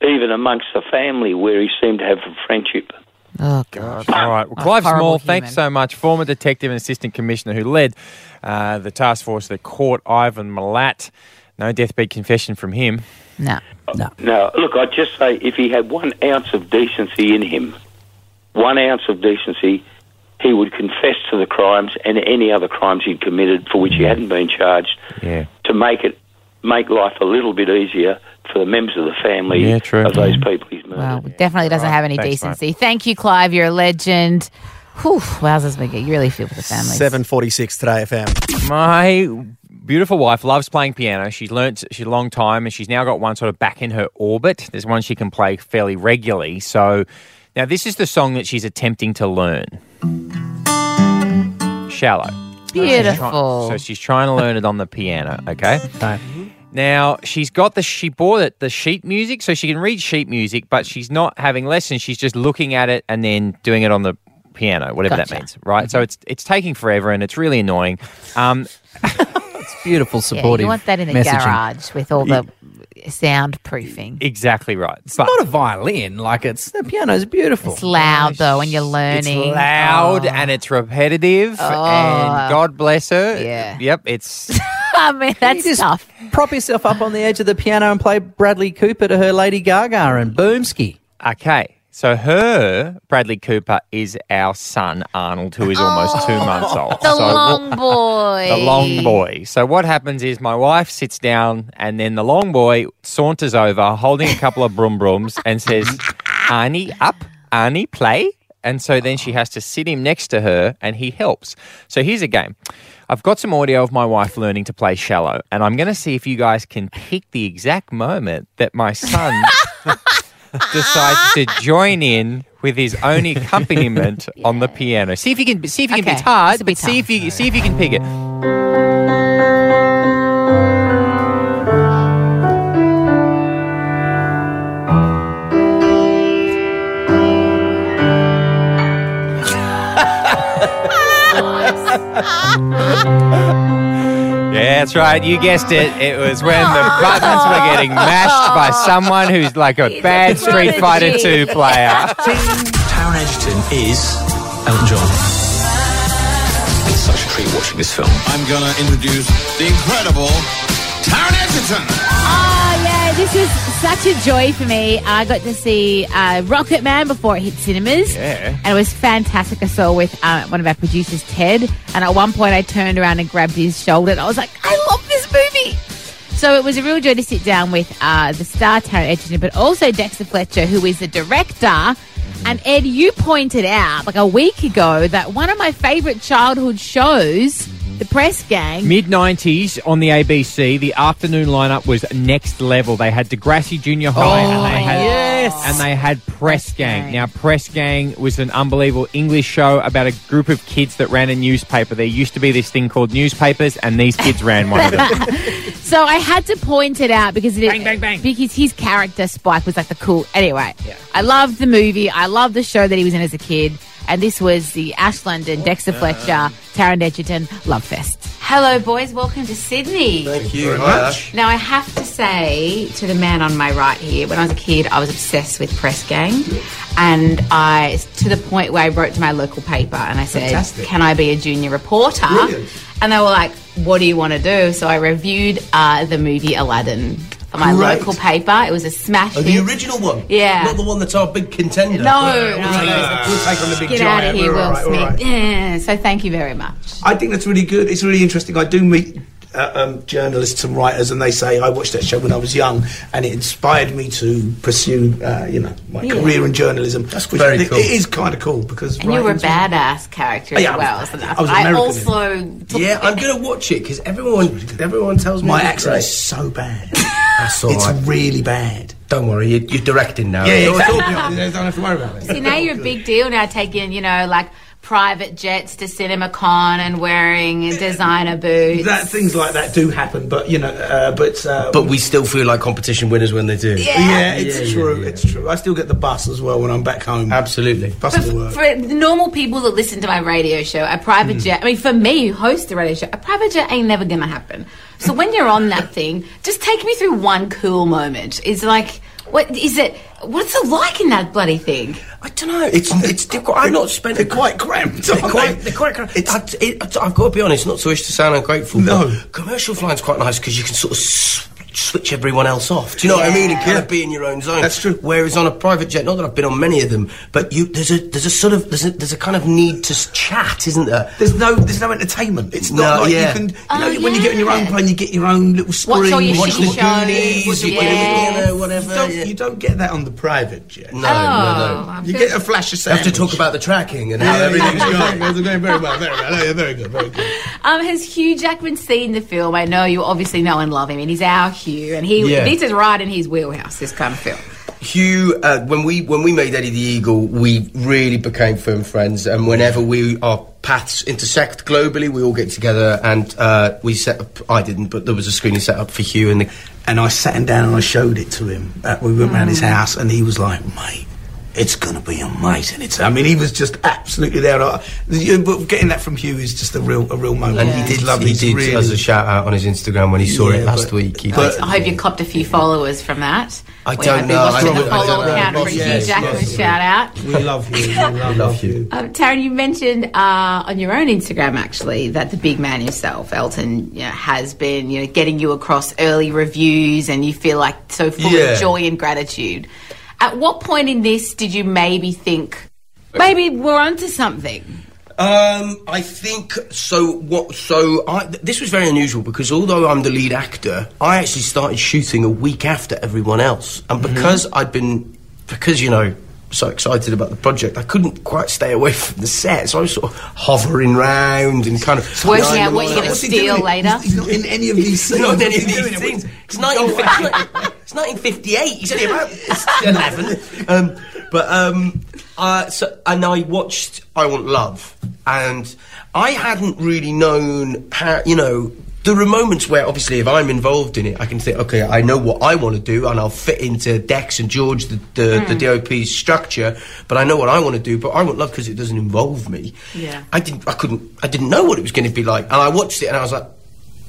even amongst the family, where he seemed to have a friendship. Oh God. All right. Well, Clive horrible Small, thanks so much. Former detective and assistant commissioner who led uh, the task force that caught Ivan Milat. No deathbed confession from him. No. No. Now, look, I'd just say if he had one ounce of decency in him, one ounce of decency, he would confess to the crimes and any other crimes he'd committed for which he hadn't been charged Yeah. to make it make life a little bit easier for the members of the family Yeah, true. of those people he's murdered. Well, definitely doesn't Right. have any Thanks, decency. Thank you, Clive. You're a legend. Whew, wowzers, Mika. You really feel for the family. 746 today FM. My beautiful wife loves playing piano. She's learnt she's a long time, and she's now got one sort of back in her orbit. There's one she can play fairly regularly. So now this is the song that she's attempting to learn. Shallow. Beautiful. So she's trying to learn it on the piano. Okay. Okay. Now she's got the she bought it the sheet music, so she can read sheet music, but she's not having lessons. She's just looking at it and then doing it on the piano, whatever that means, right? So it's it's taking forever and it's really annoying. Um, it's beautiful, Yeah, supportive. you want that in the messaging. garage with all the soundproofing. exactly right. It's But not a violin. Like it's the piano's beautiful. It's loud though when you're learning. it's loud Oh. and it's repetitive, Oh. and God bless her. Yeah. Yep. It's I mean, that's you just tough. prop yourself up on the edge of the piano and play Bradley Cooper to her Lady Gaga and Boomski. okay. So her Bradley Cooper is our son Arnold, who is almost two oh, months old. The so long boy. The long boy. So what happens is my wife sits down and then the long boy saunters over holding a couple of broom brooms, and says, Arnie, up, Arnie, play. And so then she has to sit him next to her and he helps. So here's a game. I've got some audio of my wife learning to play shallow, and I'm going to see if you guys can pick the exact moment that my son decides to join in with his own accompaniment on the piano. See if you can see if you can Okay, it's hard, this'll but see if you see if you can pick it. Yeah, that's right. You guessed it. It was when the buttons were getting mashed by someone who's like a bad Street Fighter 2 player. Taron Egerton is Elton John. It's such a treat watching this film. I'm going to introduce the incredible Taron Egerton. Oh yeah, this is such a joy for me. I got to see uh, Rocketman before it hit cinemas, Yeah. and it was fantastic. I saw with uh, one of our producers, Ted, and at one point I turned around and grabbed his shoulder, and I was like, "I love this movie." So it was a real joy to sit down with uh, the star Taron Egerton, but also Dexter Fletcher, who is the director. And Ed, you pointed out like a week ago that one of my favourite childhood shows, The Press Gang, Mid 90s on the ABC, the afternoon lineup was next level. They had Degrassi Junior High and oh, they had yes. and they had Press Gang. Now Press Gang was an unbelievable English show about a group of kids that ran a newspaper. There used to be this thing called newspapers and these kids ran one of them. So I had to point it out because it bang, bang, bang. because his character Spike was like the cool. Anyway, I loved the movie. I loved the show that he was in as a kid. And this was the Ash London, Dexter Fletcher, Taron Egerton Love Fest. Hello, boys. Welcome to Sydney. Thank you. Very much. Now, I have to say to the man on my right here, when I was a kid, I was obsessed with Press Gang. And I, to the point where I wrote to my local paper and I said, Fantastic. Can I be a junior reporter? Brilliant. And they were like, What do you want to do? So I reviewed uh, the movie Aladdin for my Great. local paper. It was a smash Oh, the hit. original one? Yeah. Not the one that's our big contender? No, We'll no, take- no. We'll take on the big Get giant. out of here, We're Will all right, all Smith. right. Yeah, so thank you very much. I think that's really good. It's really interesting. I do meet uh, um, journalists and writers, and they say I watched that show when I was young, and it inspired me to pursue, uh, you know, my Yeah. career in journalism. That's very it, cool. It is kind of cool because And you were a writing's- badass character as Yeah, I was- well. So I was I American also took Yeah, I'm going to watch it because everyone, everyone tells me My accent great. is so bad. That's all it's right. really bad. Don't worry, you, you're directing now. Yeah, yeah, Don't- exactly. don't have to worry about it. See, now you're a big deal now, taking, you know, like private jets to CinemaCon and wearing designer boots. That things like that do happen, but you know, uh, but uh, But we still feel like competition winners when they do. yeah, it's Yeah, yeah, true. yeah. It's true. I still get the bus as well when I'm back home. Absolutely. Bus For, to work. for normal people that listen to my radio show, a private Hmm. jet, I mean, for me who host the radio show, a private jet ain't never going to happen. So when you're on that thing, just take me through one cool moment. Is like, what is it? What's it like in that bloody thing? I don't know. It's it's difficult. I've not spent. They're quite cramped. They're quite, they? they're quite cramped. I, it, I've got to be honest, not to wish to sound ungrateful, No. but commercial flying's quite nice because you can sort of s- switch everyone else off. Do you know what I mean? And kind of be in your own zone. That's true. Whereas on a private jet, not that I've been on many of them, but you there's a there's a sort of there's a, there's a kind of need to chat, isn't there? There's no, there's no entertainment. It's not like yeah. you can, you Oh, know, when you get on your own plane, you get your own little screen. Watch all your Watch the shows. Goonies, you, Yes. you know, whatever. You don't, yeah. you don't get that on the private jet. No, Oh, no, no. I You feel- get a flash of You have to talk about the tracking and how Yeah, everything's everything's going. going. They're doing very well, very well. Yeah, very good, very good. Um, has Hugh Jackman seen the film? I know you obviously know and love him, and he's our Hugh, and he Yeah. this is right in his wheelhouse. This kind of film. Hugh, uh, when we when we made Eddie the Eagle, we really became firm friends, and whenever we our paths intersect globally, we all get together and uh, we set up. I didn't, but there was a screening set up for Hugh, and the, and I sat him down and I showed it to him. Uh, we went round his Mm. house and he was like, mate, it's going to be amazing. It's, I mean, he was just absolutely there. I- But getting that from Hugh is just a real, a real moment. and he did love he he's did really, as a shout out on his Instagram when he saw Yeah, it last but- week. He but- I hope you copped a few followers from that. I We don't hope know. watched I the don't- I follow don't know. account for Yes, Hugh Jackman. yes. Shout out. We love you. We love, love you. Um, Taron, you mentioned uh, on your own Instagram actually that the big man himself, Elton, you know, has been you know getting you across early reviews, and you feel like so full Yeah. of joy and gratitude. At what point in this did you maybe think maybe we're onto something? Um, I think so. What? So I, th- this was very unusual because although I'm the lead actor, I actually started shooting a week after everyone else, and because I'd been, because you know, so excited about the project, I couldn't quite stay away from the set. So I was sort of hovering round and kind of Working out what you're going to steal later. He's not in any of these scenes. Not in any of these things. It's 1950 it's 1958. He's only about 11. Um, but um, uh, so, and I watched I Want Love, and I hadn't really known how you know. There are moments where, obviously, if I'm involved in it, I can think, okay, I know what I want to do, and I'll fit into Dex and George, the, the, the DOP's structure. But I know what I want to do. But I want love because it doesn't involve me. Yeah. I didn't. I couldn't. I didn't know what it was going to be like, and I watched it, and I was like,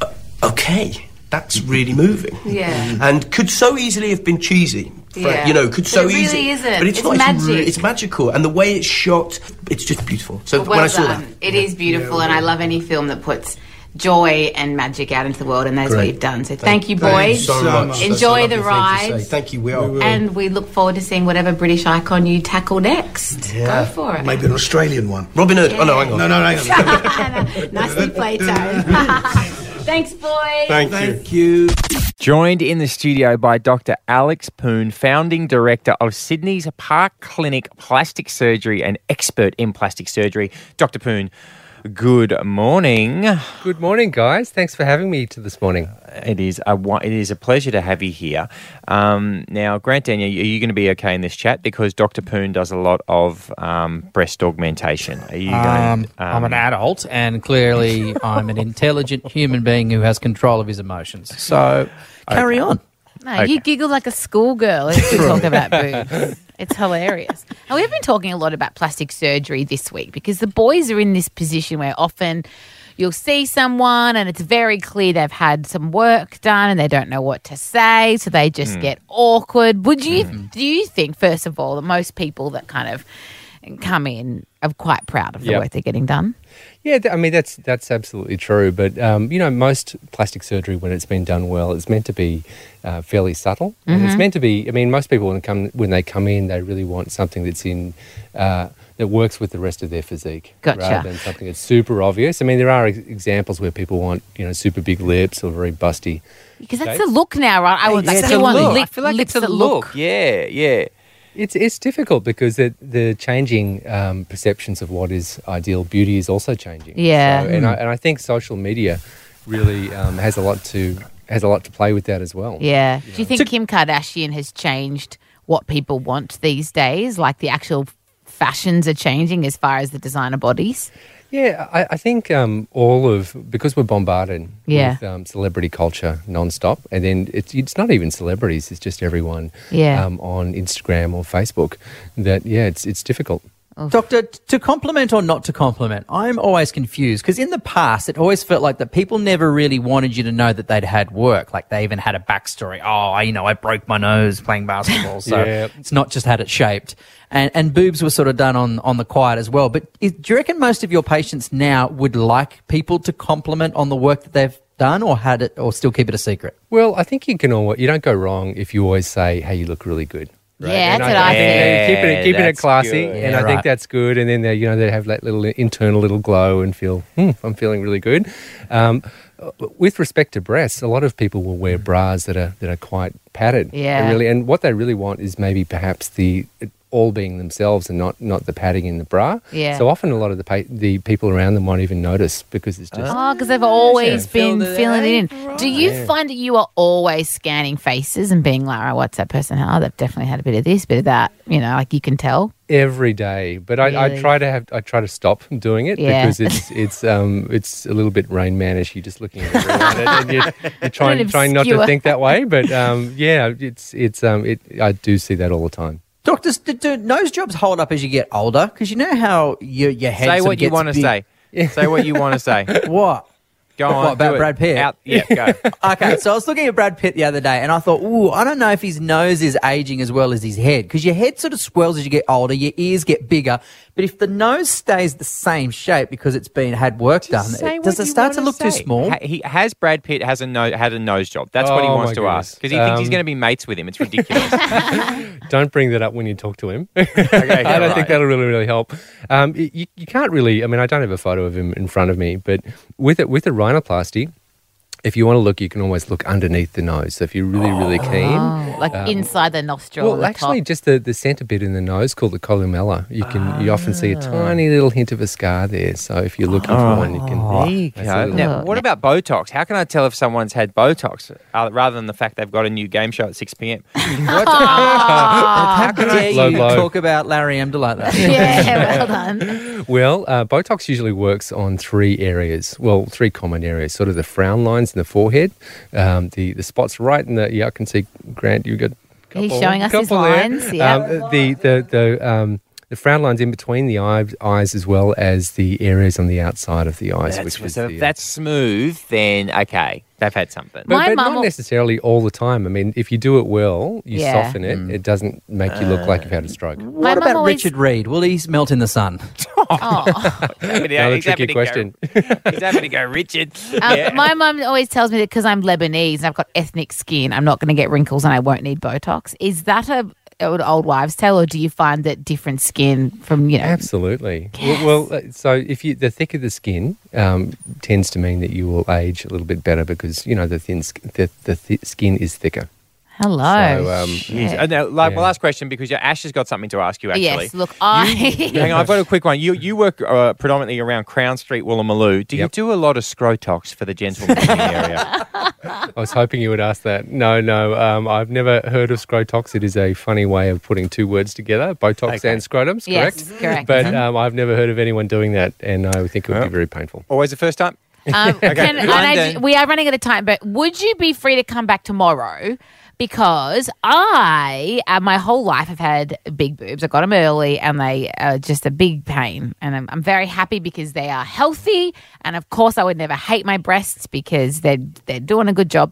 "Uh, okay, that's really moving. Yeah. And could so easily have been cheesy. For- Yeah. You know, could But so it really easily. isn't. But it's, It's not. magic. re- it's magical, and the way it's shot, it's just beautiful. So well when I saw done. that, It is beautiful, and I love any film that puts joy and magic out into the world, and that's what you've done. So Thank- thank, you, thank you boys. so much. That's Enjoy lovely the ride. say. Thank you. We are. And we look forward to seeing whatever British icon you tackle next. Go for it. Maybe an Australian one. Robin Hood. Oh no, hang on. No, no, hang on. Nicely played, Taron. Thanks, boys. Thank you. Joined in the studio by Dr. Alex Poon, founding director of Sydney's Park Clinic Plastic Surgery and expert in plastic surgery. Dr. Poon, good morning. Good morning, guys. Thanks for having me to this morning. It is a it is a pleasure to have you here. Um, now, Grant Denyer, are you going to be okay in this chat because Dr. Poon does a lot of um, breast augmentation? Are you Um, going? I'm an adult, and clearly I'm an intelligent human being who has control of his emotions. So carry on. No, you giggle like a schoolgirl if we talk about boobs. It's hilarious. And we've been talking a lot about plastic surgery this week because the boys are in this position where often you'll see someone and it's very clear they've had some work done and they don't know what to say, so they just Mm. get awkward. Would you do you think, first of all, that most people that kind of come in are quite proud of the Yep. work they're getting done? Yeah, th- I mean that's that's absolutely true. But um, you know, most plastic surgery, when it's been done well, it's meant to be uh, fairly subtle, and it's Mhm. meant to be. I mean, most people when come when they come in, they really want something that's in. Uh, that works with the rest of their physique, Gotcha. rather than something that's super obvious. I mean, there are ex- examples where people want, you know, super big lips or very busty. Because that's the look now, right? I would Yeah, it's still want look. lip, I feel like lips it's a that look. Yeah, yeah. It's it's difficult because the the changing um, perceptions of what is ideal beauty is also changing. Yeah. So, and I Mm. and I think social media really um, has a lot to has a lot to play with that as well. Yeah. Do you think Kim Kardashian has changed what people want these days? Like the actual fashions are changing as far as the designer bodies? Yeah, I, I think um, all of because we're bombarded Yeah. with um, celebrity culture nonstop, and then it's it's not even celebrities; it's just everyone Yeah. um, on Instagram or Facebook. That yeah, it's it's difficult. Doctor, to compliment or not to compliment, I'm always confused because in the past it always felt like that people never really wanted you to know that they'd had work. Like they even had a backstory. Oh, I- you know, I broke my nose playing basketball, so Yeah. it's not just had it shaped. And, and boobs were sort of done on, on the quiet as well. But is, do you reckon most of your patients now would like people to compliment on the work that they've done, or had it, or still keep it a secret? Well, I think you can always you don't go wrong if you always say, "Hey, you look really good." Yeah, And that's what I think think. they're keeping it, Yeah, keeping it classy, good. and Yeah, I think that's good. And then they, you know they have that little internal little glow and feel, hmm, I'm feeling really good. Um, with respect to breasts, a lot of people will wear bras that are that are quite padded. Yeah. And really, and what they really want is maybe perhaps the all being themselves and not not the padding in the bra. Yeah. So often, a lot of the pa- the people around them won't even notice because it's just Oh, because they've always Yeah. been Filled it filling it in. out. Do you Yeah. find that you are always scanning faces and being like, oh, what's that person? Oh, they've definitely had a bit of this, bit of that. You know, like you can tell. every day. But I, I try to have I try to stop from doing it Yeah. because it's it's um it's a little bit rain manish. You're just looking at everyone and, and you're, you're trying Bit trying not to think that way. But um yeah, it's it's um it I do see that all the time. Doctors, do, do nose jobs hold up as you get older? Because you know how your your head Say what you want to big- say. Say what you want to say. What? Go on. What, about. Brad Pitt? Out, yeah, go. okay, so I was looking at Brad Pitt the other day, and I thought, ooh, I don't know if his nose is aging as well as his head, because your head sort of swells as you get older, your ears get bigger, but if the nose stays the same shape because it's been had work done, Say does it start to wanna look too small? Ha- he has Brad Pitt has a no, had a nose job. That's what he Oh, wants my to goodness. ask because he thinks he's Um, going to be mates with him. It's ridiculous. Don't bring that up when you talk to him. I yeah, don't right. think that'll really really help. Um, y- you, you can't really. I mean, I don't have a photo of him in front of me, but with it with a rhinoplasty. If you want to look, you can always look underneath the nose. So if you're really, really keen, Oh, like um, inside the nostril. Well, the actually, top. just the, the centre bit in the nose called the columella. You can you often see a tiny little hint of a scar there. So if you're looking for one, you can. There you that's a go. little- Now, what about Botox? How can I tell if someone's had Botox uh, rather than the fact they've got a new game show at 6 p.m.? What? How dare Low you blow. talk about Larry Emdur like that? yeah, well done. Well, uh, Botox usually works on three areas. Well, three common areas: sort of the frown lines in the forehead, um, the the spots right in the. Yeah, I can see Grant. You got. He's showing us his couple there. lines, yeah. Um, the the the um, the frown lines in between the eye, eyes, as well as the areas on the outside of the eyes, That's, which is so the, if that's smooth, then okay, they've had something. But, but not necessarily all the time. I mean, if you do it well, you Yeah. soften it. It doesn't make you look like you've had a stroke. What about always- Richard Reid? Will he melt in the sun? Oh. Another He's tricky having to go- question. He's having to go, Richard. Um, Yeah. My mum always tells me that because I'm Lebanese and I've got ethnic skin, I'm not going to get wrinkles and I won't need Botox. Is that a an old wives' tale, or do you find that different skin from you know? Absolutely. Well, well, uh, so if you the thicker the skin um, tends to mean that you will age a little bit better because you know the thin the, the th- skin is thicker. Hello. So, um, Jeez. Uh, now, like, Yeah. last question because your Ash has got something to ask you. Actually, Yes, look, I Hang on, I've got a quick one. You you work uh, predominantly around Crown Street, Woolloomooloo. Do you do a lot of scrotox for the gentlemen in the area? I was hoping you would ask that. No, no, um, I've never heard of scrotox. It is a funny way of putting two words together, Botox Okay. and scrotums, Yes, correct? correct. But Mhm. um, I've never heard of anyone doing that, and I think it would Well. be very painful. Always the first time. Um, Okay, can, and I, London. we are running out of time, but would you be free to come back tomorrow? Because I, uh, my whole life, have had big boobs. I got them early, and they are just a big pain. And I'm, I'm very happy because they are healthy. And of course, I would never hate my breasts because they're they're doing a good job.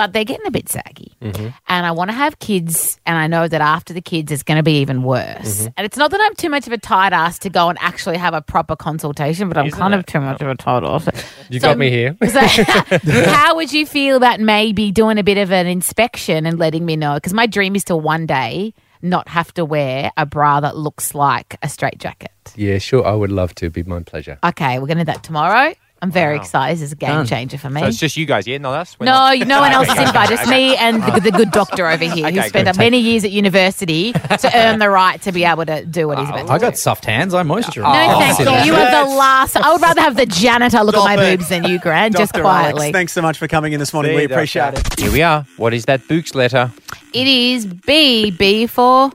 But they're getting a bit saggy, mm-hmm. and I want to have kids. And I know that after the kids, it's going to be even worse. Mm-hmm. And it's not that I'm too much of a tight ass to go and actually have a proper consultation, but I'm Isn't kind it? of too much of a tight ass. You So- got me here. so, how would you feel about maybe doing a bit of an inspection and letting me know? Because my dream is to one day not have to wear a bra that looks like a straitjacket. Yeah, sure. I would love to. It'd be my pleasure. Okay, we're going to do that tomorrow. I'm very Wow. excited. This is a game Done. changer for me. So it's just you guys, yeah, not us. We're no, not- no one else is Okay, invited. okay, Just me and the, the good doctor over here who Okay, spent good. many years at university to earn the right to be able to do what he's about to I do. got soft hands. I moisturize. No, oh, thank Sit you. You are the last. I would rather have the janitor look Stop at my it. boobs than you, Grant, just Dr. quietly. Alex, thanks so much for coming in this morning. See we you, appreciate Doctor. it. Here we are. What is that Books letter? It is B. B for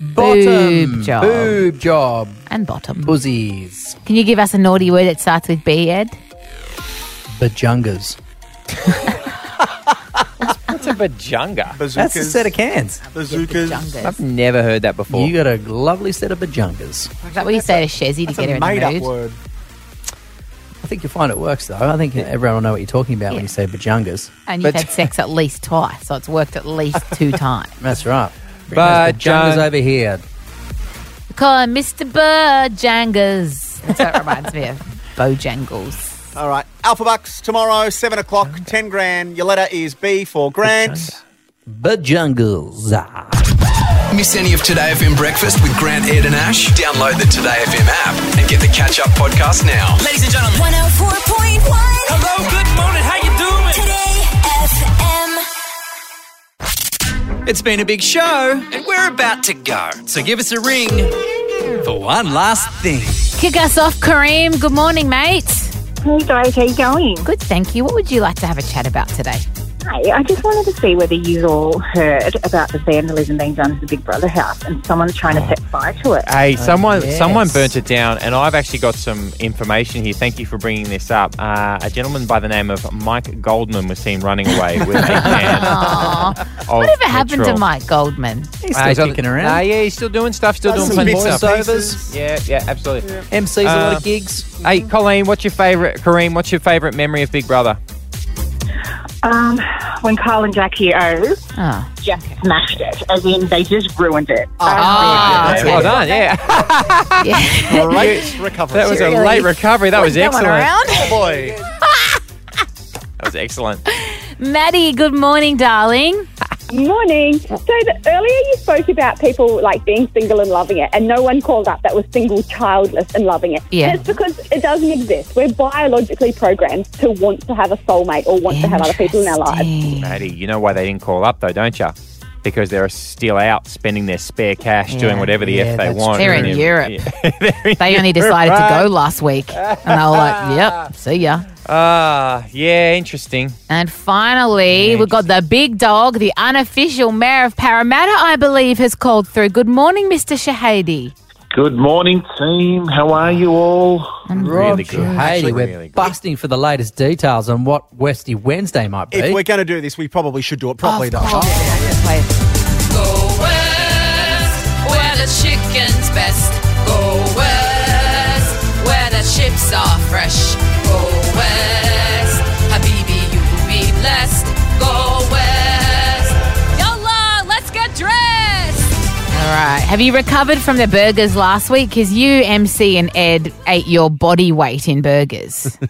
Bottom. Boob job. Boob job. and bottom. Buzzies. Can you give us a naughty word that starts with B, Ed? Bajungas. What's a bajunga? Bazookas. That's a set of cans. bazookas. I've never heard that before. You got a lovely set of bajungas. Is that what you say to Chezzi to That's get her a in the made-up mood? word. I think you'll find it works, though. I think everyone will know what you're talking about when you say bajungas. And you've But- had sex at least twice, so it's worked at least two times. That's right. Bring those over here. We call him Mr. Bojangas. That's what it reminds me of. Bojangles. All right. Alpha Bucks tomorrow, 7 o'clock, 10 grand. Your letter is B for Grant. Bajungles. Miss any of Today FM breakfast with Grant, Ed, and Ash? Download the Today FM app and get the catch up podcast now. Ladies and gentlemen. 104.1 Hello, good morning. It's been a big show, and we're about to go. So give us a ring for one last thing. Kick us off, Kareem. Good morning, mate. Hey guys, how you going? Good, thank you. What would you like to have a chat about today? Hi, I just wanted to see whether you all heard about the vandalism being done to the Big Brother house and someone's trying to set fire to it. Hey, someone yes. someone burnt it down, and I've actually got some information here. Thank you for bringing this up. Uh, a gentleman by the name of Mike Goldman was seen running away with a can Aw. of Whatever happened to. Mike Goldman? He's Uh, still he's kicking on- around. Nah, yeah, he's still doing stuff, still Does doing some plenty bits of stuff. Yeah, yeah, absolutely. MC's a lot Uh, of gigs. Hey, Colleen, what's your favourite? Kareem, what's your favourite memory of Big Brother? Um, when Kyle and Jackie O Oh. just smashed it, as in they just ruined it. Ah, As in- okay. Well done, yeah. Yeah. Great recovery. that was a late recovery. That was excellent. around? Oh boy. That was excellent. Maddie, good morning, darling. Morning. So the, earlier you spoke about people like being single and loving it, and no one called up that was single, childless, and loving it. Yeah. And it's because it doesn't exist. We're biologically programmed to want to have a soulmate or want to have other people in our lives. Maddie, you know why they didn't call up though, don't you? Because they're still out spending their spare cash doing whatever the Yeah, F they want. They're in And Europe. Yeah. They're in They only Europe, decided to go last week. And they were like, yep, see ya. Ah, yeah, interesting. And finally, we've got the big dog, the unofficial mayor of Parramatta, I believe, has called through. Good morning, Mr. Shahady. Good morning, team. How are you all? I'm Really good. Hayley, Actually, we're really good. busting for the latest details on what Westy Wednesday might be. If we're going to do this, we probably should do it properly, though. Wait. Go west, where the chicken's best. Go west, where the chips are fresh. Right. Have you recovered from the burgers last week? Because you, MC, and Ed ate your body weight in burgers.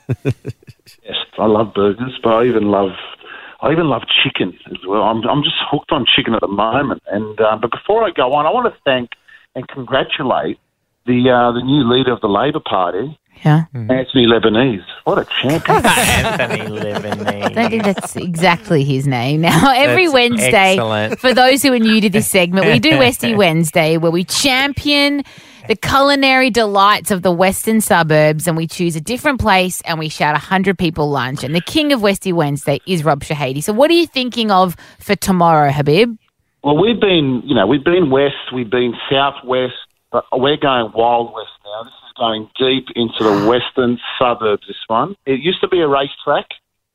Yes, I love burgers, but I even love I even love chicken as well. I'm I'm just hooked on chicken at the moment. And uh, but before I go on, I want to thank and congratulate the uh, the new leader of the Labor Party, yeah. Hmm. Anthony Lebanese. What a champion! Anthony Lebanese. I Lebanese. don't think that's exactly his name. Now, every That's Wednesday, excellent. for those who are new to this segment, we do Westy Wednesday where we champion the culinary delights of the western suburbs and we choose a different place and we shout 100 people lunch. And the king of Westy Wednesday is Rob Shahady. So, what are you thinking of for tomorrow, Habib? well, we've been you know we've been west, we've been southwest, but we're going wild west now. This is going deep into the western suburbs. This one. It used to be a racetrack,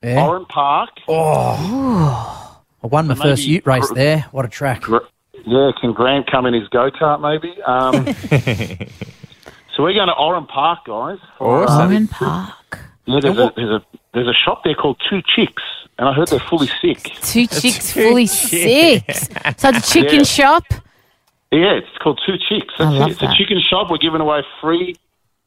Yeah. Oran Park. Oh, I won my Maybe- first ute race there. What a track. Gr- Yeah, can Grant come in his go kart maybe? Um, so we're going to Oran Park, guys. for, uh, Oran Park. Yeah, there's a, there's a there's a shop there called Two Chicks, and I heard they're fully sick. Two chicks fully sick. So, it's a chicken Yeah. shop. Yeah, it's called Two Chicks. I love it. It's a chicken shop. We're giving away free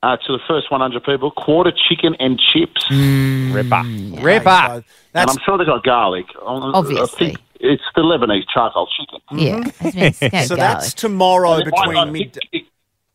uh, to the first 100 people quarter chicken and chips. Mm. Ripper. So Ripper. And I'm sure they got garlic. I Obviously. think it's the Lebanese charcoal chicken. Yeah. That's been- it's got so garlic. that's tomorrow And it might between not- mid. it, it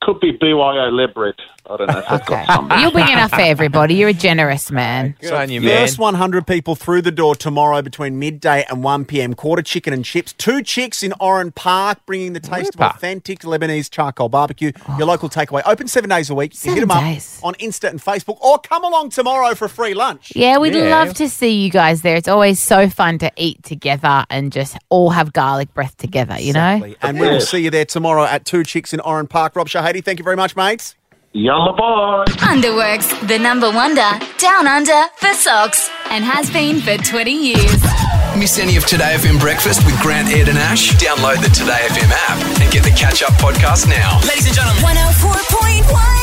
could be BYO Lebred. I don't know if they've got something. You're big enough for everybody. You're a generous man. Good on you, man. First 100 people through the door tomorrow between midday and 1 p.m. Quarter chicken and chips. Two chicks in Oran Park, bringing the taste Ripper. of authentic Lebanese charcoal barbecue. Your local takeaway. Open seven days a week. You can hit Seven them up days. on Insta and Facebook, or come along tomorrow for a free lunch. Yeah, we'd Yeah. love to see you guys there. It's always so fun to eat together and just all have garlic breath together, you know? Exactly. And we will see you there tomorrow at Two Chicks in Oran Park. Rob Shahady, thank you very much, mates. Yalla bye. Underworks, the number wonder, down under for socks, and has been for 20 years. Miss any of Today FM breakfast with Grant, Ed, and Ash? Download the Today FM app and get the catch up podcast now. Ladies and gentlemen. 104.4